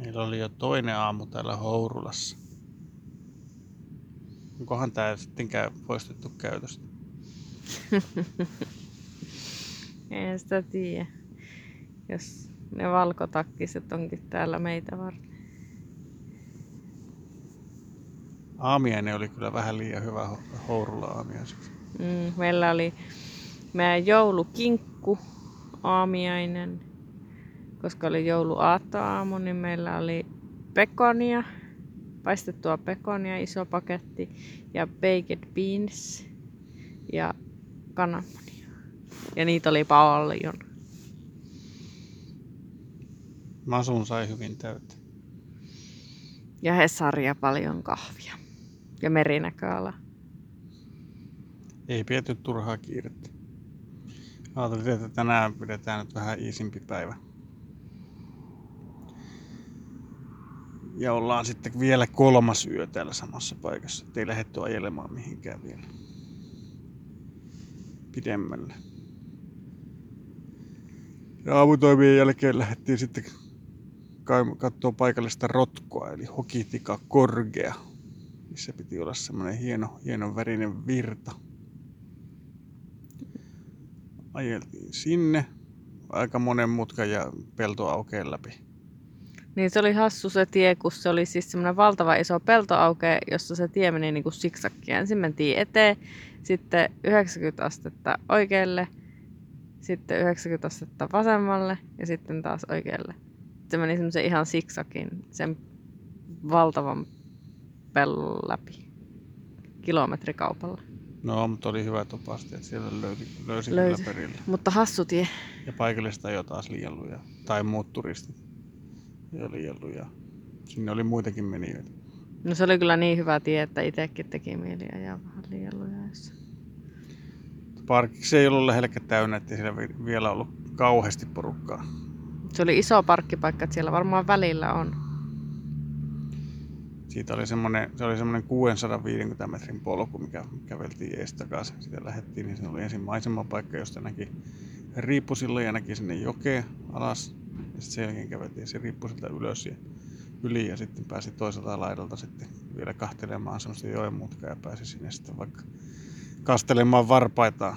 Meillä oli jo toinen aamu täällä Hourulassa. Onkohan tää sitten käy, poistettu käytöstä? En sitä tiedä. Jos ne valkotakkiset onkin täällä meitä varten. Aamiainen oli kyllä vähän liian hyvä ho- Hourula aamiaiseksi. Mm, meillä oli meidän joulukinkku aamiainen. Koska oli jouluaattoaamu, niin meillä oli pekonia, paistettua pekonia, iso paketti, ja baked beans ja kananmunia. Ja niitä oli paljon. Masun sai hyvin täyttä. Ja Hesaria paljon kahvia. Ja merinäköala. Ei pidetty turhaa kiirettä. Ajattelin, että tänään pidetään nyt vähän iisimpi päivä. Ja ollaan sitten vielä kolmas yö täällä samassa paikassa. Ei lähdetty ajelemaan mihinkään vielä. Pidemmälle. Ja aamutoimien jälkeen lähdettiin sitten katsoa paikallista rotkoa, eli Hokitika Korgea, missä piti olla semmoinen hieno, hieno värinen virta. Ajeltiin sinne aika monen mutkan ja peltoaukeen läpi. Niin se oli hassu se tie, kun se oli siis semmoinen valtava iso peltoauke, jossa se tie meni niin kuin siksakki. Ensin mentiin eteen, sitten 90 astetta oikealle, sitten 90 astetta vasemmalle ja sitten taas oikealle. Se meni semmoisen ihan siksakin, sen valtavan pellon läpi kilometrikaupalla. No, mutta oli hyvä opasti, että siellä löysi, löysi Löysi. kyllä perille. Mutta hassu tie. Ja paikallista jo taas liian luja. Tai muut turistit. Jo liian luja. Sinne oli muitakin menijöitä. No se oli kyllä niin hyvä tie, että itsekin teki mieli ajaa vähän lujaessa. Parkiksi ei ollut lähellekään täynnä, ettei siellä vi- vielä ollut kauheasti porukkaa. Se oli iso parkkipaikka, että siellä varmaan välillä on. Siitä oli semmoinen, se oli semmoinen 650 metrin polku, mikä käveltiin ees takaisin. Sitä lähdettiin, niin se oli ensin maisemapaikka, josta näki riippusilla ja näki sinne jokeen alas. Ja sitten sen jälkeen käveltiin se riippusilta ylös ja yli ja sitten pääsi toiselta laidalta sitten vielä kahtelemaan semmoista joen mutkaa ja pääsi sinne sitten vaikka kastelemaan varpaita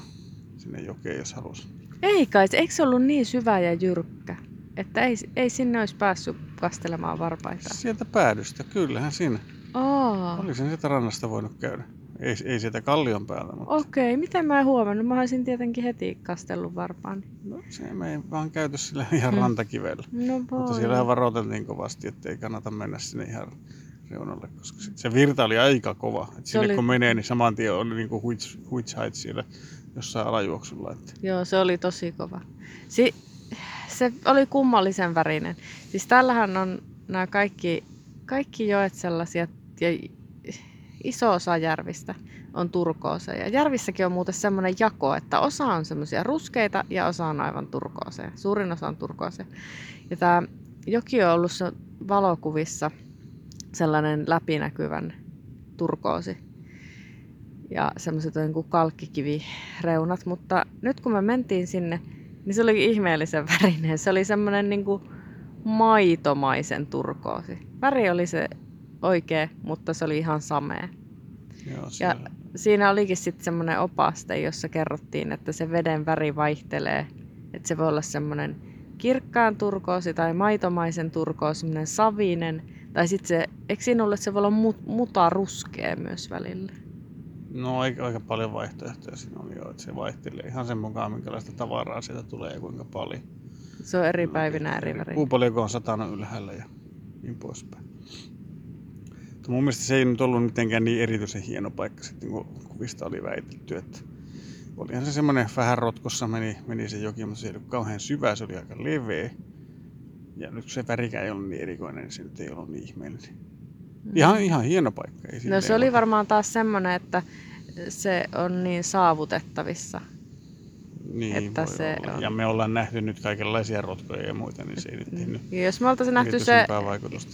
sinne jokeen, jos halusi. Ei kai, se- eikö se ollut niin syvä ja jyrkkä, että ei, ei sinne olisi päässyt kastelemaan varpaita. Sieltä päädystä, kyllähän siinä. Aa, Oli sen sieltä rannasta voinut käydä. Ei, ei sieltä kallion päällä, mutta okei. Miten mä en huomannut? Mä olisin tietenkin heti kastellut varpaani. no, se me ei vaan käyty sillä ihan Mm. rantakivellä. No Mutta voi. siellä varoiteltiin kovasti, että ei kannata mennä sinne ihan reunalle, koska sit se virta oli aika kova. Et sinne oli- kun menee, niin saman tien oli niinku huits, huitshait siellä jossain alajuoksulla. Että Joo, se oli tosi kova. Si- se oli kummallisen värinen. Siis täällähän on nämä kaikki, kaikki joet sellaisia, ja iso osa järvistä on turkooseja. Järvissäkin on muuten semmoinen jako, että osa on semmoisia ruskeita ja osa on aivan turkooseja. Suurin osa on turkooseja. Ja tämä joki on ollut valokuvissa sellainen läpinäkyvän turkoosi. Ja semmoiset niin kalkkikivireunat, mutta nyt kun me mentiin sinne, niin se oli ihmeellisen värinen. Se oli semmoinen niin maitomaisen turkoosi. Väri oli se oikea, mutta se oli ihan samea. joo, Ja siellä. siinä olikin sitten semmoinen opaste, jossa kerrottiin, että se veden väri vaihtelee. Että se voi olla semmoinen kirkkaan turkoosi tai maitomaisen turkoosi, semmoinen savinen. Tai sitten se, eikö että se voi olla mut, muta ruskea myös välillä? No aika, aika paljon vaihtoehtoja siinä oli jo, että se vaihtelee ihan sen mukaan, minkälaista tavaraa sieltä tulee ja kuinka paljon. Se on eri päivinä eri väri. Riippuu paljonko on satanut ylhäällä ja niin poispäin. Mutta mun mielestä se ei nyt ollut mitenkään niin erityisen hieno paikka sitten, kun kuvista oli väitetty, että olihan se semmoinen vähän rotkossa meni, meni se joki, mutta se ei ollut kauhean syvä, se oli aika leveä. Ja nyt se värikään ei ollut niin erikoinen, niin se nyt ei ollut niin ihmeellinen. Ihan, ihan hieno paikka. Ei No se oli ollut- varmaan taas semmoinen, että se on niin saavutettavissa. Niin, että voi se olla. on- Ja me ollaan nähty nyt kaikenlaisia rotkoja ja muita, niin se ei nyt tehnyt Ja jos me oltaisiin nähty se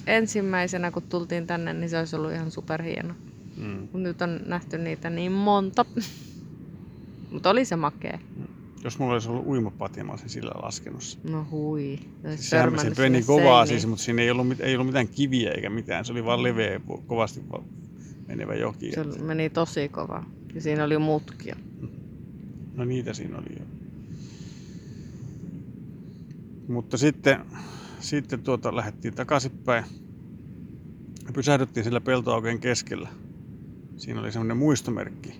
ensimmäisenä, kun tultiin tänne, niin se olisi ollut ihan superhieno. Mm. Mut nyt on nähty niitä niin monta. Mutta oli se makea. Jos mulla olisi ollut uimapatja, mä olisin sillä laskenut. No hui. Siis sehän, se meni kovaa siis, mutta siinä ei ollut, mit- ei ollut mitään kiviä eikä mitään. Se oli vaan leveä, kovasti va- menevä joki. Se että- meni tosi kova. Ja siinä oli mutkia. No niitä siinä oli jo. Mutta sitten, sitten tuota, lähdettiin takaisinpäin. Ja pysähdyttiin sillä peltoaukeen keskellä. Siinä oli semmoinen muistomerkki.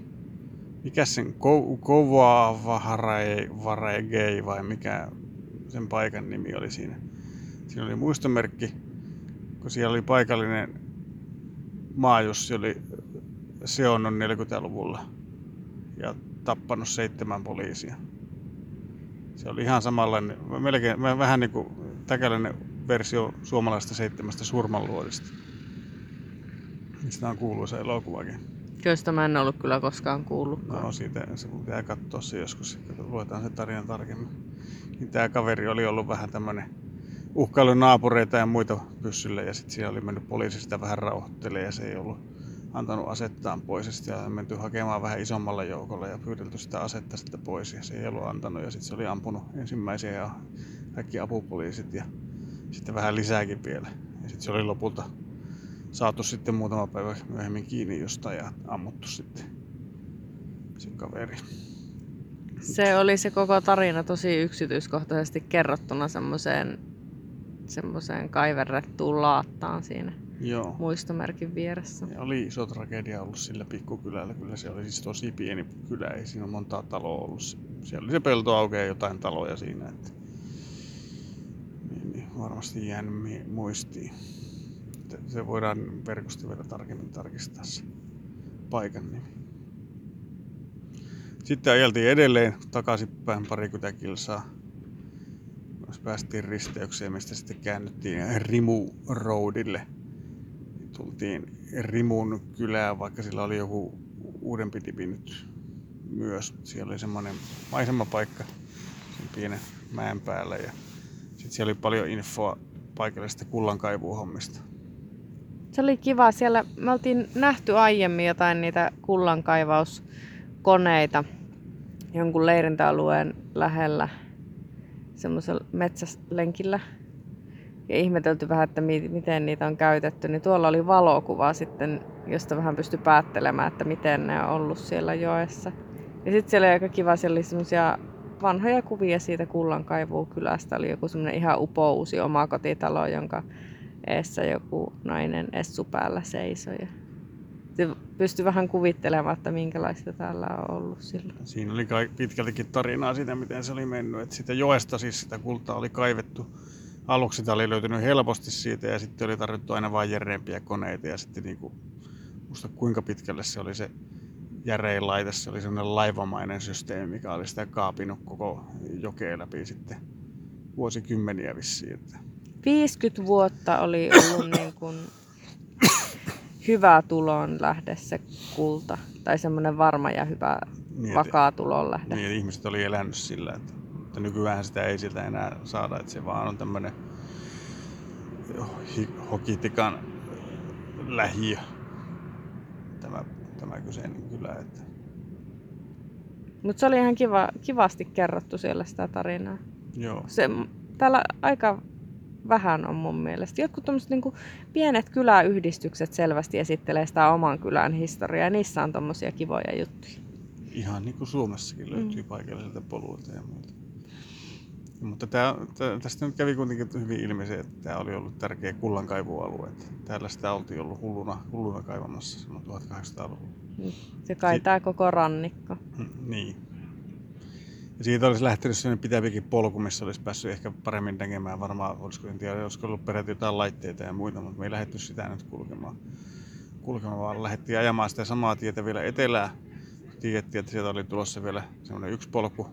Mikä sen Ko- Kova Varegei vai mikä sen paikan nimi oli siinä. Siinä oli muistomerkki, kun siellä oli paikallinen maajussi oli seonnut 40-luvulla ja tappanut seitsemän poliisia. Se oli ihan samanlainen, melkein vähän niin kuin täkäläinen versio suomalaisesta seitsemästä surmanluodista. Mistä on kuuluisa elokuvakin. Joista mä en ollut kyllä koskaan kuullutkaan. No siitä se pitää katsoa se joskus, kun luetaan se tarina tarkemmin. Niin tämä kaveri oli ollut vähän tämmönen uhkailu naapureita ja muita pyssylle ja sitten siellä oli mennyt poliisi sitä vähän rauhoittelemaan ja se ei ollut antanut asettaan pois ja on menty hakemaan vähän isommalle joukolle ja pyydelty sitä asetta sitten pois ja se ei ollut antanut ja sitten se oli ampunut ensimmäisiä ja kaikki apupoliisit ja sitten vähän lisääkin vielä. Ja sitten se oli lopulta saatu sitten muutama päivä myöhemmin kiinni jostain ja ammuttu sitten se kaveri. Se oli se koko tarina tosi yksityiskohtaisesti kerrottuna semmoiseen semmoiseen kaiverrettuun laattaan siinä Joo. muistomerkin vieressä. Ja oli iso tragedia ollut sillä pikkukylällä. Kyllä se oli siis tosi pieni kylä, ei siinä ole montaa taloa ollut. Siellä oli se pelto aukeaa jotain taloja siinä. Että... Niin, niin, varmasti jäänyt muistiin. Se voidaan verkosta vielä tarkemmin tarkistaa se paikan nimi. Sitten ajeltiin edelleen takaisinpäin parikymmentä kilsaa. Myös päästiin risteykseen, mistä sitten käännyttiin Rimu Roadille tultiin Rimun kylään, vaikka sillä oli joku uudempi tipi nyt myös. Siellä oli semmoinen maisemapaikka sen pienen mäen päällä ja sitten siellä oli paljon infoa paikallisesta kullankaivuuhommista. Se oli kiva. Siellä me oltiin nähty aiemmin jotain niitä kullankaivauskoneita jonkun leirintäalueen lähellä semmoisella metsälenkillä. Ja ihmetelty vähän, että mi- miten niitä on käytetty. Niin tuolla oli valokuva sitten, josta vähän pystyi päättelemään, että miten ne on ollut siellä joessa. Ja sitten siellä oli aika kiva, siellä oli semmoisia vanhoja kuvia siitä kullankaivuukylästä. Oli joku semmoinen ihan upouusi omakotitalo, jonka eessä joku nainen essu päällä seisoi. Pystyi vähän kuvittelemaan, että minkälaista täällä on ollut silloin. Siinä oli kai pitkältikin tarinaa siitä, miten se oli mennyt. Et siitä joesta siis sitä kultaa oli kaivettu. Aluksi sitä oli löytynyt helposti siitä ja sitten oli tarvittu aina vain järeempiä koneita. Ja sitten niinku, muista kuinka pitkälle se oli se järein laite. Se oli semmoinen laivamainen systeemi, mikä oli sitä kaapinut koko jokea läpi sitten vuosikymmeniä vissiin. Että 50 vuotta oli ollut niin kuin hyvä tulon lähde se kulta. Tai semmoinen varma ja hyvä Niin, vakaa tulon lähde. Niin, ihmiset oli elänyt sillä, että, että nykyään sitä ei siltä enää saada, että se vaan on tämmöinen hokitikan lähiö, tämä, tämä kyseinen kylä. Että. Mutta se oli ihan kiva, kivasti kerrottu siellä sitä tarinaa. Joo, Se, täällä aika vähän on mun mielestä. Jotkut tämmöiset niin pienet kyläyhdistykset selvästi esittelee sitä oman kylän historiaa ja niissä on tommosia kivoja juttuja. ihan niin kuin Suomessakin löytyy Mm. paikallisilta poluilta ja muuta. Mutta tämä, tää, tästä nyt kävi kuitenkin hyvin ilmi se, että tämä oli ollut tärkeä kullankaivualue. Täällä sitä oltiin ollut hulluna, hulluna kaivamassa silloin 1800-luvulla. Se kai Si- koko rannikko. Mm, Niin. Ja siitä olisi lähtenyt sellainen pitävikin polku, missä olisi päässyt ehkä paremmin näkemään. Varmaan olisiko, en tiedä, olisiko ollut peräti jotain laitteita ja muita, mutta me ei lähdetty sitä nyt kulkemaan. kulkemaan vaan lähdettiin ajamaan sitä samaa tietä vielä etelään. Tiedettiin, että sieltä oli tulossa vielä semmoinen yksi polku,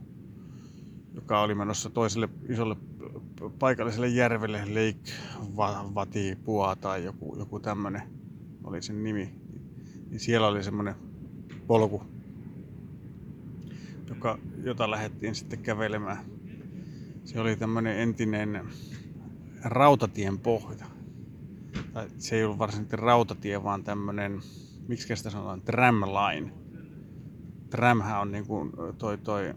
joka oli menossa toiselle isolle paikalliselle järvelle, Lake Va- Vatipua tai joku, joku tämmöinen oli sen nimi. Niin siellä oli semmoinen polku, joka, jota lähdettiin sitten kävelemään. Se oli tämmöinen entinen rautatien pohja. Tai se ei ollut varsinaisesti rautatie, vaan tämmöinen, miksi sitä sanotaan, tramline. Tramhän on niin kuin toi, toi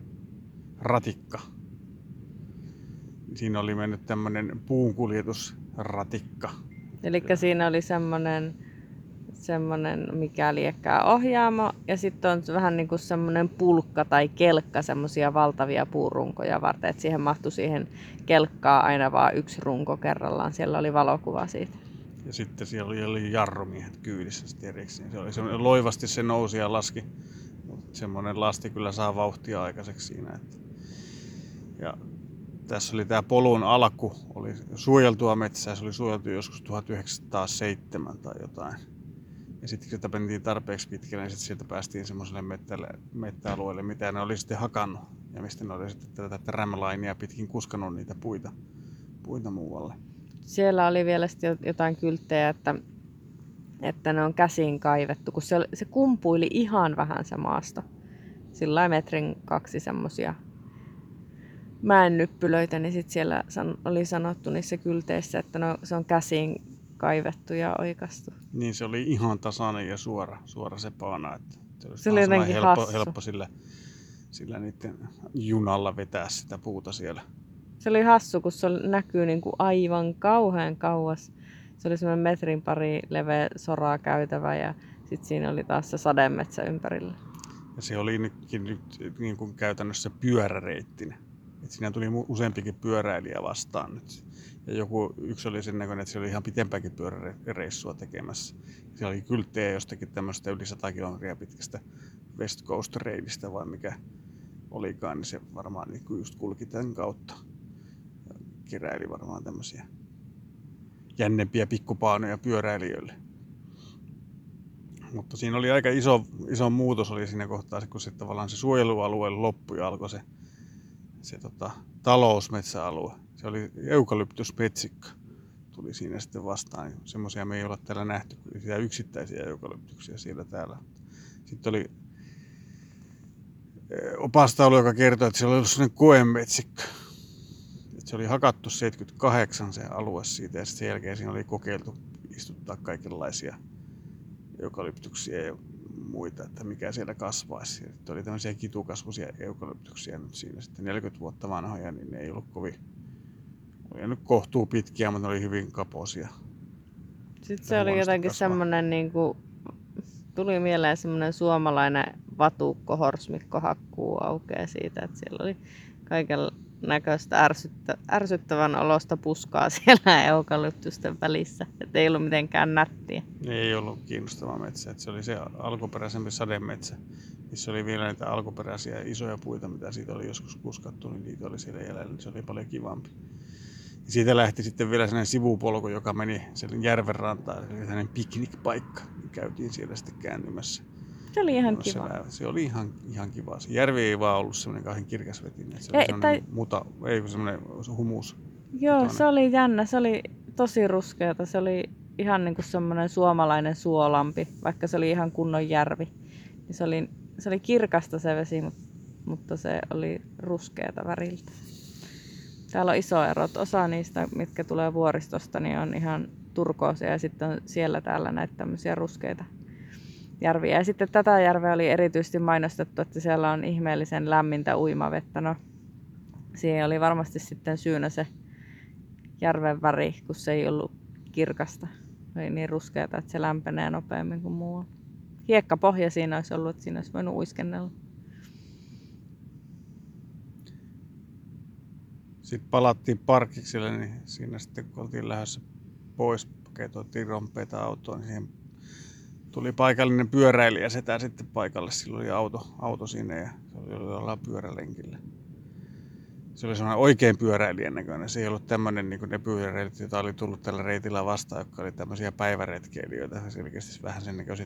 ratikka. Siinä oli mennyt tämmöinen puunkuljetusratikka. Eli siinä oli semmoinen, semmoinen mikä liekkää ohjaamo ja sitten on vähän niin kuin semmoinen pulkka tai kelkka semmoisia valtavia puurunkoja varten, että siihen mahtui siihen kelkkaa aina vaan yksi runko kerrallaan. Siellä oli valokuva siitä. Ja sitten siellä oli, oli jarrumiehet kyydissä sitten erikseen. Se oli semmoinen, loivasti se nousi ja laski. Mutta semmoinen lasti kyllä saa vauhtia aikaiseksi siinä. Että. Ja tässä oli tämä polun alku, oli suojeltua metsää, se oli suojeltu joskus 1907 tai jotain. Ja sitten kun sitä mentiin tarpeeksi pitkälle, niin sitten sieltä päästiin semmoiselle mettäalueelle, mitä ne oli sitten hakannut. Ja mistä ne oli sitten tätä tramlainia pitkin kuskannut niitä puita, puita muualle. Siellä oli vielä sitten jotain kylttejä, että, että ne on käsiin kaivettu, kun se, se kumpuili ihan vähän se maasto. Sillä metrin kaksi semmosia mäennyppylöitä, niin sitten siellä san, oli sanottu niissä kylteissä, että no, se on käsiin kaivettu ja oikastu. Niin se oli ihan tasainen ja suora, suora se paana. Että se, se oli jotenkin helppo, hassu. helppo sillä, sillä niiden junalla vetää sitä puuta siellä. Se oli hassu, kun se näkyy niin kuin aivan kauhean kauas. Se oli semmoinen metrin pari leveä soraa käytävä ja sitten siinä oli taas se sademetsä ympärillä. Ja se oli nytkin nyt niin kuin käytännössä pyöräreittinen. Et siinä tuli useampikin pyöräilijä vastaan nyt. Ja joku, yksi oli sen näköinen, että se oli ihan pitempäänkin pyöräreissua tekemässä. Siellä oli kylttejä jostakin tämmöistä yli 100 kilometriä pitkästä West Coast Raidista vai mikä olikaan, niin se varmaan niin just kulki tämän kautta. Ja keräili varmaan tämmöisiä jännempiä pikkupaanoja pyöräilijöille. Mutta siinä oli aika iso, iso muutos oli siinä kohtaa, kun se tavallaan se suojelualue loppui ja alkoi se se tota, talousmetsäalue. Se oli eukalyptusmetsikka tuli siinä sitten vastaan. Semmoisia me ei olla täällä nähty, sitä yksittäisiä eukalyptuksia siellä täällä. Sitten oli opastaulu, joka kertoi, että se oli ollut sellainen koemetsikka. Se oli hakattu 78 se alue siitä ja sitten sen jälkeen siinä oli kokeiltu istuttaa kaikenlaisia eukalyptuksia ja muita, että mikä siellä kasvaisi. Sitten oli tämmöisiä kitukasvuisia eukalyptuksia nyt siinä sitten 40 vuotta vanhoja, niin ne ei ollut kovin, oli nyt kohtuu pitkiä, mutta ne oli hyvin kaposia. Sitten se oli jotenkin semmoinen, niin kuin, tuli mieleen semmoinen suomalainen vatukko, horsmikko hakkuu aukeaa siitä, että siellä oli kaiken näköistä ärsyttä, ärsyttävän olosta puskaa siellä eukalyptusten välissä. Että ei ollut mitenkään nättiä. Ei ollut kiinnostava metsä. Että se oli se alkuperäisempi sademetsä, missä oli vielä niitä alkuperäisiä isoja puita, mitä siitä oli joskus kuskattu, niin niitä oli siellä jäljellä. Se oli paljon kivampi. Ja siitä lähti sitten vielä sellainen sivupolku, joka meni sen järven rantaan. Se oli piknikpaikka. Käytiin siellä sitten kääntymässä se oli ihan kiva. Vähän, se oli ihan, ihan kiva. Se järvi ei vaan ollut semmoinen kauhean kirkasvetinen. Se ei, oli tai... muta, ei semmoinen humus. Joo, Toinen. se oli jännä. Se oli tosi ruskeata. Se oli ihan niin kuin semmoinen suomalainen suolampi, vaikka se oli ihan kunnon järvi. Niin se, oli, se oli kirkasta se vesi, mutta se oli ruskeata väriltä. Täällä on iso ero. Osa niistä, mitkä tulee vuoristosta, niin on ihan turkoosia ja sitten on siellä täällä näitä tämmöisiä ruskeita järviä. Ja sitten tätä järveä oli erityisesti mainostettu, että siellä on ihmeellisen lämmintä uimavettä. No, siihen oli varmasti sitten syynä se järven väri, kun se ei ollut kirkasta. Oli niin ruskeata, että se lämpenee nopeammin kuin muu. Hiekkapohja siinä olisi ollut, että siinä olisi voinut uiskennella. Sitten palattiin parkikselle, niin siinä sitten kun oltiin lähdössä pois, paketoitiin rompeita autoon, niin siihen tuli paikallinen pyöräilijä setä sitten paikalle. Sillä oli auto, auto sinne ja se oli jollain pyörälenkillä. Se oli semmoinen oikein pyöräilijän näköinen. Se ei ollut tämmöinen niin kuin ne pyöräilijät, joita oli tullut tällä reitillä vastaan, jotka oli tämmöisiä päiväretkeilijöitä. Selkeästi vähän sen näköisiä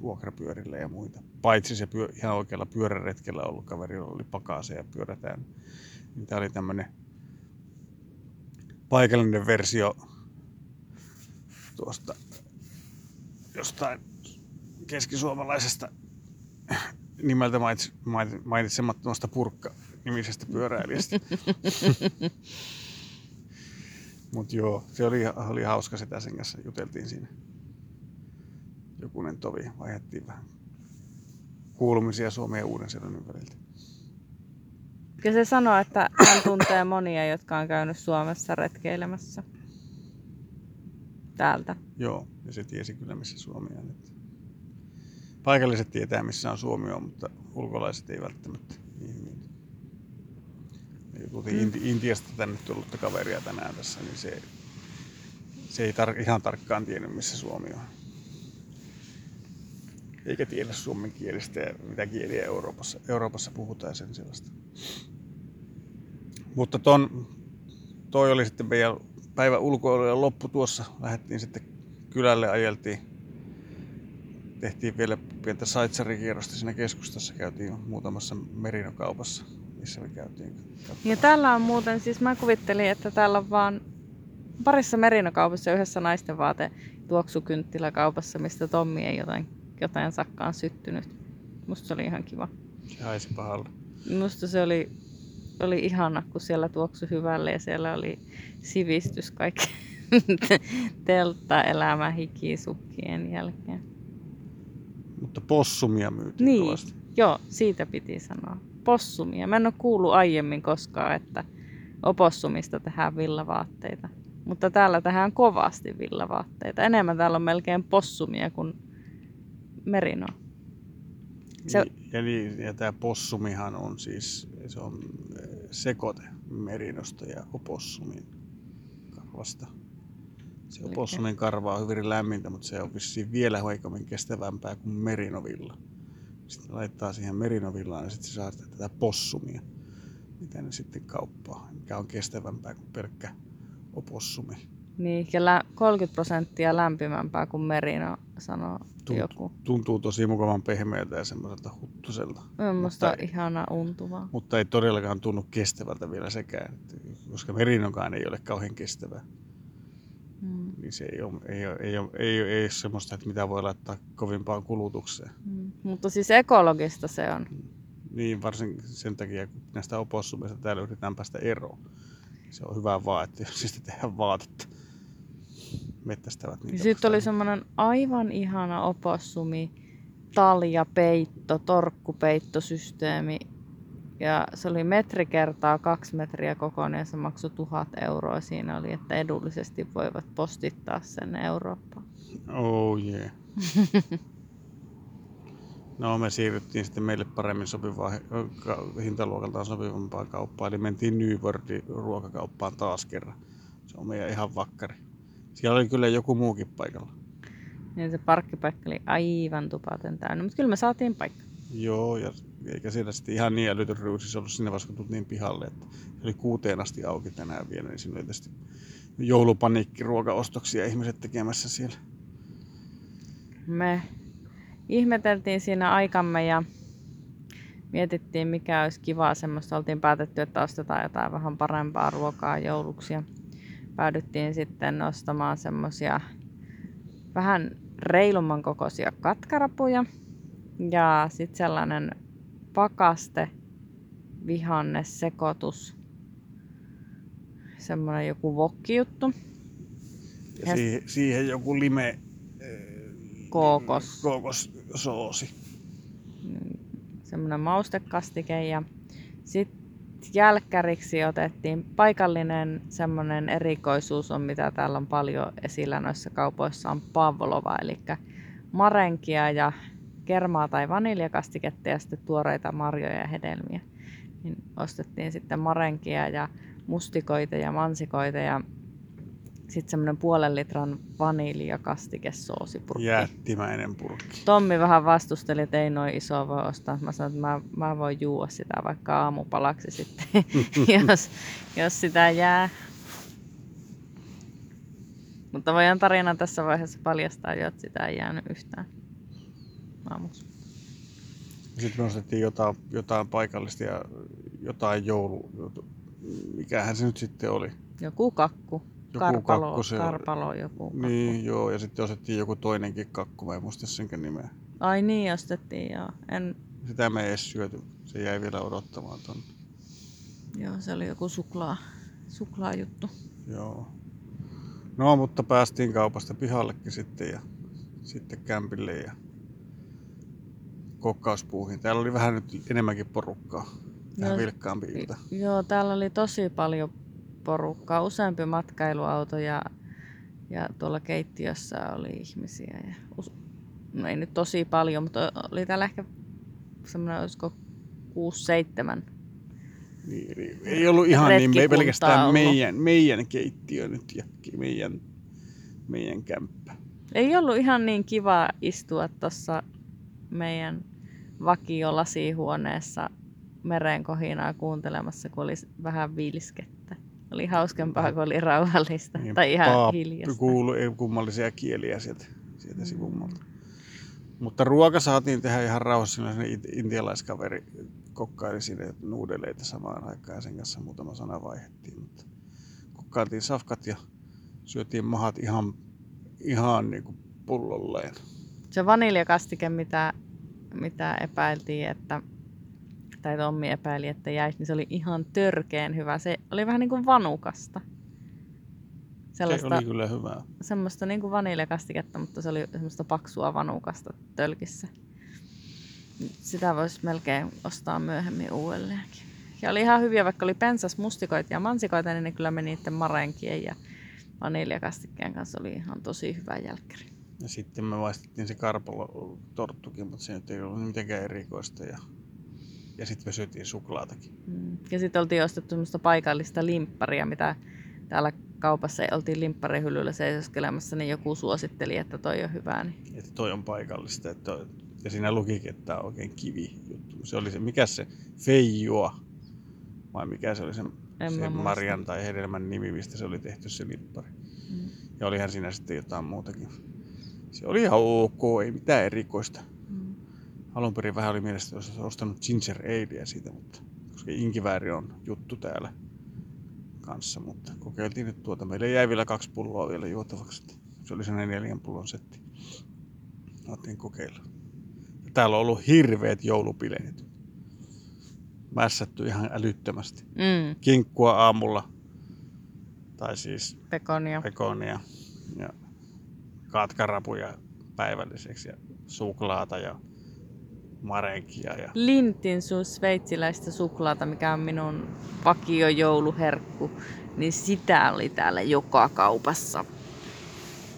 vuokrapyörillä ja muita. Paitsi se pyö, ihan oikealla pyöräretkellä ollut kaveri, jolla oli pakase ja pyörätään. Niin tämä oli tämmöinen paikallinen versio tuosta jostain keskisuomalaisesta nimeltä mainitsemattomasta purkka-nimisestä pyöräilijästä. Mutta joo, se oli, oli hauska sitä sen kanssa, juteltiin siinä. Jokunen tovi, vaihdettiin vähän kuulumisia Suomen ja Uuden väliltä. Ja se sanoo, että hän tuntee monia, jotka on käynyt Suomessa retkeilemässä. Täältä. Joo, ja se tiesi kyllä missä Suomi on. Että paikalliset tietää missä on Suomi on, mutta ulkolaiset ei välttämättä niin, tultiin mm. Intiasta tänne tullutta kaveria tänään tässä, niin se, se ei tar- ihan tarkkaan tiennyt missä Suomi on. Eikä tiedä suomen kielistä ja mitä kieliä Euroopassa, Euroopassa puhutaan ja sen sellaista. Mutta ton, toi oli sitten meidän päivä ulkoilujen loppu tuossa. Lähdettiin sitten kylälle, ajeltiin. Tehtiin vielä pientä saitsarikierrosta siinä keskustassa. Käytiin muutamassa merinokaupassa, missä me käytiin. Ja täällä on muuten, siis mä kuvittelin, että täällä on vaan parissa merinokaupassa ja yhdessä naisten vaate tuoksukynttiläkaupassa, mistä Tommi ei jotain, jotain sakkaan syttynyt. Musta se oli ihan kiva. Se haisi pahalle. Musta se oli oli ihana, kun siellä tuoksui hyvälle ja siellä oli sivistys kaikki teltta elämä hikisukkien jälkeen. Mutta possumia myytiin Niin, kovasti. joo, siitä piti sanoa. Possumia. Mä en ole kuullut aiemmin koskaan, että opossumista tehdään villavaatteita. Mutta täällä tehdään kovasti villavaatteita. Enemmän täällä on melkein possumia kuin merinoa. Se- niin, ja tämä possumihan on siis se on eh, sekoite merinosta ja opossumin karvasta. Se opossumin karva on hyvin lämmintä, mutta se on vissiin vielä heikommin kestävämpää kuin merinovilla. Sitten laittaa siihen merinovillaan ja sitten se saa tätä possumia, mitä ne sitten kauppaa, mikä on kestävämpää kuin pelkkä opossumi. Niin, ja lä- 30 prosenttia lämpimämpää kuin merino, sanoo Tunt- joku. Tuntuu tosi mukavan pehmeältä ja semmoiselta huttuselta. Mutta- ihana untuvaa. Mutta ei todellakaan tunnu kestävältä vielä sekään, koska merinokaan ei ole kauhean kestävä. Mm. Niin se ei ole, ei ole, ei ole, ei ole, ei ole semmoista, että mitä voi laittaa kovimpaan kulutukseen. Mm. Mutta siis ekologista se on. Niin varsinkin sen takia, kun näistä opossumista täällä yritetään päästä eroon. Se on hyvä vaan, että jos siitä tehdään vaatetta. Mettästävät niitä. sitten oli semmoinen aivan ihana opossumi, taljapeitto, torkkupeittosysteemi. Ja se oli metri kertaa kaksi metriä kokoinen ja se maksoi tuhat euroa. Siinä oli, että edullisesti voivat postittaa sen Eurooppaan. Oh yeah. No me siirryttiin sitten meille paremmin sopivaa hintaluokaltaan sopivampaan kauppaan, eli mentiin New Worldin ruokakauppaan taas kerran. Se on meidän ihan vakkari. Siellä oli kyllä joku muukin paikalla. Ja se parkkipaikka oli aivan tupaten täynnä, mutta kyllä me saatiin paikka. Joo, ja eikä siellä sitten ihan niin älytön ryysis ollut sinne vaiheessa, kun tultiin pihalle. Että se oli kuuteen asti auki tänään vielä, niin siinä oli tietysti joulupaniikki ruokaostoksia ihmiset tekemässä siellä. Me ihmeteltiin siinä aikamme ja mietittiin mikä olisi kivaa semmoista. Oltiin päätetty, että ostetaan jotain vähän parempaa ruokaa jouluksi ja päädyttiin sitten ostamaan semmosia vähän reilumman kokoisia katkarapuja ja sitten sellainen pakaste vihannesekoitus. Semmoinen joku vokkijuttu. Ja Ja- siihen, siihen joku lime... Kookos. Kookossoosi. semmoinen maustekastike ja sitten jälkkäriksi otettiin paikallinen semmoinen erikoisuus on, mitä täällä on paljon esillä noissa kaupoissa, on pavlova, eli marenkia ja kermaa tai vaniljakastiketta ja sitten tuoreita marjoja ja hedelmiä. Niin ostettiin sitten marenkia ja mustikoita ja mansikoita ja sitten semmoinen puolen litran vaniljakastikesoosipurkki. Jättimäinen purkki. Tommi vähän vastusteli, että ei noin iso voi ostaa. Mä sanoin, että mä, mä voin juua sitä vaikka aamupalaksi sitten, jos, jos sitä jää. Mutta voidaan tarina tässä vaiheessa paljastaa jo, että sitä ei jäänyt yhtään aamuksi. Sitten me ostettiin jotain, jotain paikallista ja jotain joulu... Mikähän se nyt sitten oli? Joku kakku. Joku karpalo, kakku se oli. karpalo joku kakku. Niin, joo, ja sitten ostettiin joku toinenkin kakku, mä en muista senkään nimeä. Ai niin, ostettiin joo. En, Sitä me ei edes syöty, se jäi vielä odottamaan tonne. joo, se oli joku suklaa, suklaajuttu. Joo. No, mutta päästiin kaupasta pihallekin sitten ja sitten kämpille ja kokkauspuuhin. Täällä oli vähän nyt enemmänkin porukkaa. Vähän Joo. vilkkaampi ilta. Joo, täällä oli tosi paljon porukkaa, useampi matkailuauto ja, ja tuolla keittiössä oli ihmisiä. Ja, no ei nyt tosi paljon, mutta oli täällä ehkä semmoinen, olisiko 6-7. Niin, ei ollut ihan niin me, Retkikuntaa pelkästään ollut. meidän, meidän keittiö nyt ja meidän, meidän kämppä. Ei ollut ihan niin kiva istua tuossa meidän vakiolasihuoneessa meren kohinaa kuuntelemassa, kun oli vähän vilskettä. Oli hauskempaa, kun oli rauhallista Niin tai ihan paap- hiljasta. Kuului ei kummallisia kieliä sieltä, sieltä sivummalta. Mutta ruoka saatiin tehdä ihan rauhassa. Intialaiskaveri kokkaili siinä nuudeleita samaan aikaan ja sen kanssa muutama sana vaihdettiin. Mutta kokkailtiin safkat ja syötiin mahat ihan, ihan niin kuin pullolleen. Se vaniljakastike, mitä, mitä epäiltiin, että tai Tommi epäili, että jäisi, niin se oli ihan törkeen hyvä. Se oli vähän niin kuin vanukasta. Se Sellaista, oli kyllä hyvää. semmoista niin kuin vaniljakastiketta, mutta se oli semmoista paksua vanukasta tölkissä. Sitä voisi melkein ostaa myöhemmin uudelleenkin. Ja oli ihan hyviä, vaikka oli pensas, mustikoita ja mansikoita, niin ne kyllä meni niiden marenkien ja vaniljakastikkeen kanssa oli ihan tosi hyvä jälkkäri. Ja sitten me maistettiin se karpalo torttukin, mutta se nyt ei ollut mitenkään erikoista. Ja, ja sitten me syötiin suklaatakin. Mm. Ja sitten oltiin ostettu semmoista paikallista limpparia, mitä täällä kaupassa oltiin limpparihyllyllä seisoskelemassa, niin joku suositteli, että toi on hyvää. Niin Että toi on paikallista. Että toi, ja siinä lukikin, että tämä on oikein kivi juttu. Se oli se, mikä se, Feijoa, vai mikä se oli se, En se marjan tai hedelmän nimi, mistä se oli tehty se limppari. Mm. Ja olihan siinä sitten jotain muutakin. Se oli ihan ok, ei mitään erikoista. Mm. Alun perin vähän oli mielestä, että olisi ostanut ginger alea siitä, mutta koska inkivääri on juttu täällä kanssa, mutta kokeiltiin nyt tuota. Meille jäi vielä kaksi pulloa vielä juotavaksi. Se oli sellainen neljän pullon setti. Otin kokeilla. Ja täällä on ollut hirveät joulupileet. Mässätty ihan älyttömästi. Mm. Kinkkua aamulla. Tai siis Pekonia. pekonia ja katkarapuja päivälliseksi ja suklaata ja marenkia ja Lintin sun sveitsiläistä suklaata, mikä on minun vakio jouluherkku, niin sitä oli täällä joka kaupassa.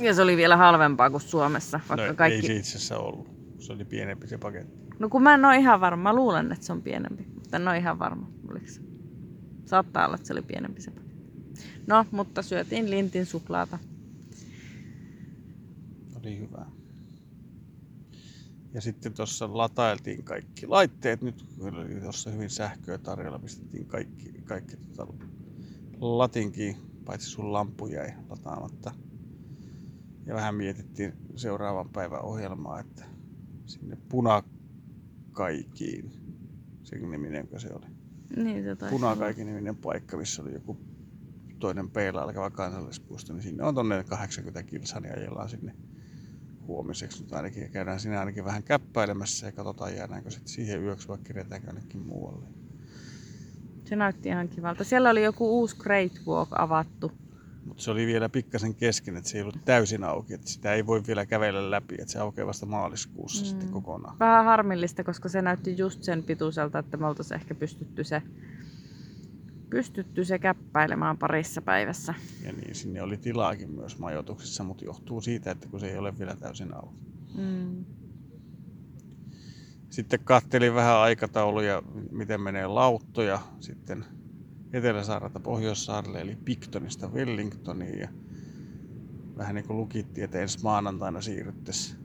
Ja se oli vielä halvempaa kuin Suomessa, vaikka no, kaikki... ei se itse asiassa ollut. Se oli pienempi se paketti. No kun mä en ole ihan varma, mä luulen, että se on pienempi, mutta en ole ihan varma, oliko se. Saattaa olla, että se oli pienempi se paketti. No, mutta syötiin lintin suklaata. Oli hyvä. Ja sitten tuossa latailtiin kaikki laitteet. Nyt oli tuossa hyvin sähköä tarjolla, pistettiin kaikki, kaikki tota latinkin, paitsi sun lampu jäi lataamatta. Ja vähän mietittiin seuraavan päivän ohjelmaa, että sinne Punakaikiin, sen niminenkö se oli? Niin se. Punakaikin niminen paikka, missä oli joku toinen peillä alkava kansallispuisto, niin sinne on tonne 80 kilsaa, niin ajellaan sinne huomiseksi nyt ainakin. Käydään sinne ainakin vähän käppäilemässä ja katsotaan jäädäänkö sitten siihen yöksi vai kerätäänkö jonnekin muualle. Se näytti ihan kivalta. Siellä oli joku uusi Great Walk avattu. Mutta se oli vielä pikkasen kesken, että se ei ollut täysin auki, että sitä ei voi vielä kävellä läpi, että se aukeaa vasta maaliskuussa mm. sitten kokonaan. Vähän harmillista, koska se näytti just sen pituiselta, että me oltaisiin ehkä pystytty se, pystytty se käppäilemään parissa päivässä. Ja niin, sinne oli tilaakin myös majoituksissa, mutta johtuu siitä, että kun se ei ole vielä täysin auki. Mm. Sitten kattelin vähän aikatauluja, miten menee lauttoja sitten Etelä-Saarelta Pohjois-Saarelle, eli Pictonista Wellingtoniin. Ja vähän niin kuin lukittiin, että ensi maanantaina siirryttäisiin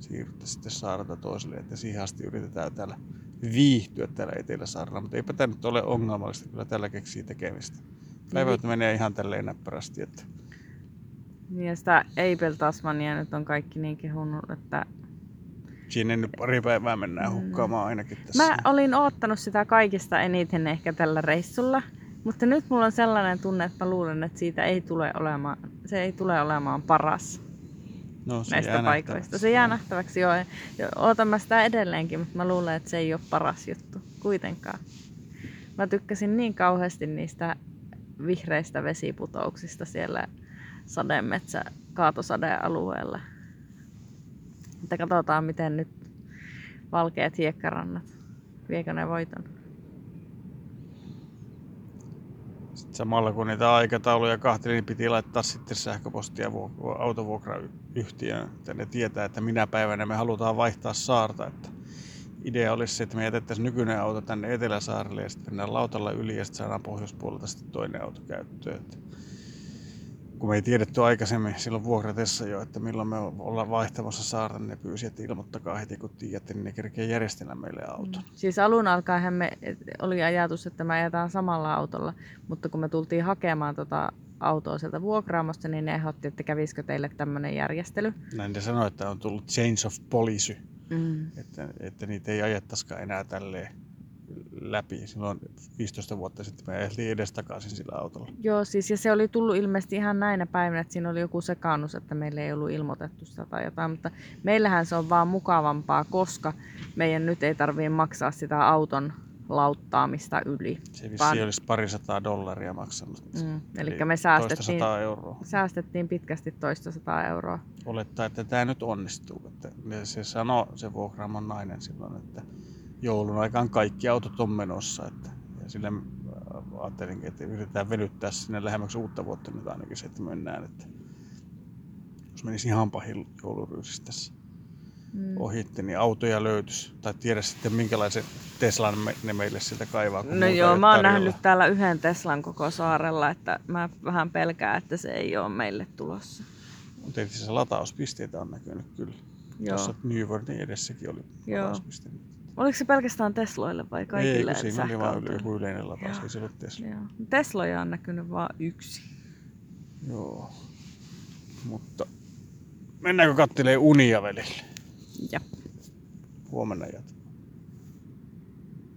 siirryttäisi sitten saarelta toiselle, että siihen asti yritetään täällä viihtyä täällä Etelä-Saarella, mutta eipä tämä nyt ole ongelmallista, kyllä tällä keksii tekemistä. Päivät menee ihan tälleen näppärästi, että Niin Ja sitä Eipel Tasmania nyt on kaikki niin kehunut, että siinä nyt pari päivää mennään hukkaamaan ainakin tässä. Mä olin oottanut sitä kaikista eniten ehkä tällä reissulla, mutta nyt mulla on sellainen tunne, että mä luulen, että siitä ei tule olemaan, se ei tule olemaan paras no, se näistä jää paikoista. Se jää nähtäväksi jo. jo- Ootan mä sitä edelleenkin, mutta mä luulen, että se ei ole paras juttu kuitenkaan. Mä tykkäsin niin kauheasti niistä vihreistä vesiputouksista siellä sademetsä kaatosadealueella. Että katsotaan, miten nyt valkeat hiekkarannat, viekö ne voiton. Samalla kun niitä aikatauluja kahteli, niin piti laittaa sitten sähköpostia vuok- autovuokrayhtiöön, että ne tietää, että minä päivänä me halutaan vaihtaa saarta. Että idea olisi se, että me jätettäisiin nykyinen auto tänne Eteläsaarelle ja sitten mennään lautalla yli ja sitten saadaan pohjoispuolelta sitten toinen auto käyttöön. Että kun me ei tiedetty aikaisemmin silloin vuokratessa jo, että milloin me ollaan vaihtamassa saarta, niin ne pyysi, että ilmoittakaa heti kun tiedätte, niin ne kerkee järjestellä meille auton. Mm. Siis alun alkaen me oli ajatus, että me ajetaan samalla autolla, mutta kun me tultiin hakemaan tota autoa sieltä vuokraamosta, niin ne ehdotti, että kävisikö teille tämmöinen järjestely. Näin ne sanoi, että on tullut change of policy, Mm. että, että niitä ei ajettaisikaan enää tälleen läpi. Silloin 15 vuotta sitten me ajeltiin edestakaisin sillä autolla. Joo, siis ja se oli tullut ilmeisesti ihan näinä päivinä, että siinä oli joku sekaannus, että meille ei ollut ilmoitettu sitä tai jotain, mutta meillähän se on vaan mukavampaa, koska meidän nyt ei tarvitse maksaa sitä auton lauttaamista yli. Se vissi Vaan- olisi parisataa dollaria maksanut. Mm. Eli Eli me säästettiin, euroa. säästettiin pitkästi toista sataa euroa. Olettaa, että tämä nyt onnistuu. Että se sanoi se vuokraamon nainen silloin, että joulun aikaan kaikki autot on menossa. Että, ja sille äh, ajattelinkin, että yritetään venyttää sinne lähemmäksi uutta vuotta nyt ainakin se, että mennään. Että jos menisi ihan pahin jouluryysistä tässä Mm. ohitte, niin autoja löytyisi. Tai tiedä sitten minkälaisen Teslan me, ne meille sieltä kaivaa. No joo, mä oon tarjolla. nähnyt täällä yhden Teslan koko saarella, että mä vähän pelkään, että se ei ole meille tulossa. Mutta tietysti se latauspisteitä on näkynyt kyllä. Joo. Tuossa Newworldin edessäkin oli Joo. latauspiste. Oliko se pelkästään Tesloille vai kaikille Ei, kun siinä oli sähköautoille? joku yleinen lataus, Joo. ei se ollut Tesla. Joo. Tesloja on näkynyt vain yksi. Joo. Mutta mennäänkö kattelee unia välillä? Ja Huomenna jatketaan.